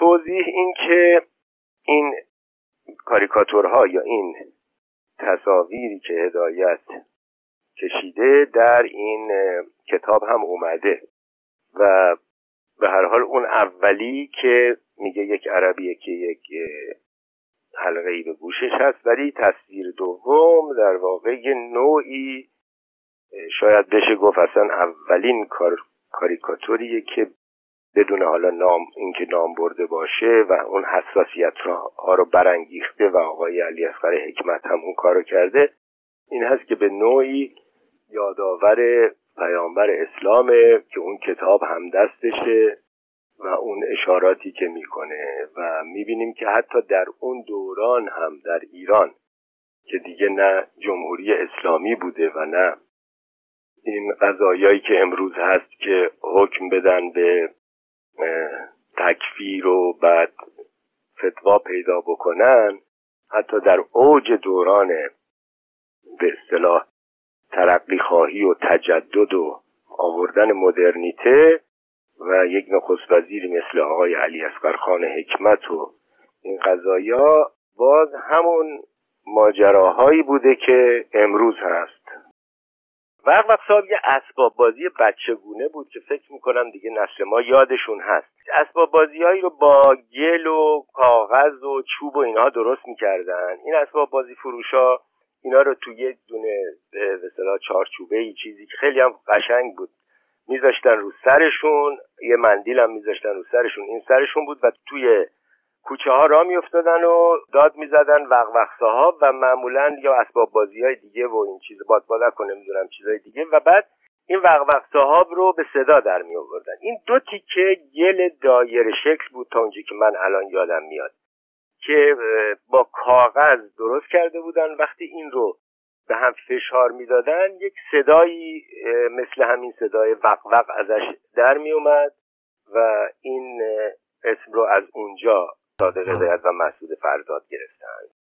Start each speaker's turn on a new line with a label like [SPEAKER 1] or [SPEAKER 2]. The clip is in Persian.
[SPEAKER 1] توضیح این که این کاریکاتورها یا این تصاویری که هدایت کشیده در این کتاب هم اومده و به هر حال اون اولی که میگه یک عربیه که یک حلقه ای به گوشش هست ولی تصویر دوم در واقع نوعی شاید بشه گفت اصلا اولین کار کاریکاتوریه که بدون حالا نام اینکه نام برده باشه و اون حساسیت ها رو برانگیخته و آقای علی اصغر حکمت هم اون کارو کرده. این هست که به نوعی یادآور پیامبر اسلامه که اون کتاب هم دستشه و اون اشاراتی که می‌کنه. و می‌بینیم که حتی در اون دوران هم در ایران که دیگه نه جمهوری اسلامی بوده و نه این قضایایی که امروز هست که حکم بدن به تکفیر و بعد فتوا پیدا بکنن حتی در اوج دوران به اصطلاح ترقی خواهی و تجدد و آوردن مدرنیته و یک نخست وزیری مثل آقای علی اصغر خان حکمت و این قضایا باز همون ماجراهایی بوده که امروز هست. وقت وقت صاحب یه اسباب بازی بچگونه بود که فکر می‌کنم دیگه نسل ما یادشون هست. اسباب بازی هایی رو با گل و کاغذ و چوب و اینها درست می‌کردن. این اسباب بازی فروشا اینا رو تو یک دونه به اصطلاح چارچوبه ای چیزی که خیلی هم قشنگ بود. میذاشتن رو سرشون یه مندیل هم میذاشتن رو سرشون. این سرشون بود و توی کوچه ها را میافتادن و داد می‌زدن وق ها و معمولا یا اسباب بازی های دیگه و این چیز باد بادک و نمی‌دونم چیزهای دیگه. و بعد این وق صاحب رو به صدا در می آوردن این دو تیکه گل دایر شکل بود تا اونجا که من الان یادم میاد که با کاغذ درست کرده بودن. وقتی این رو به هم فشار می‌دادن یک صدایی مثل همین صدای وق ازش در می اومد و این اسم رو از اونجا صادق هدایت و مسعود فرزاد گرفتند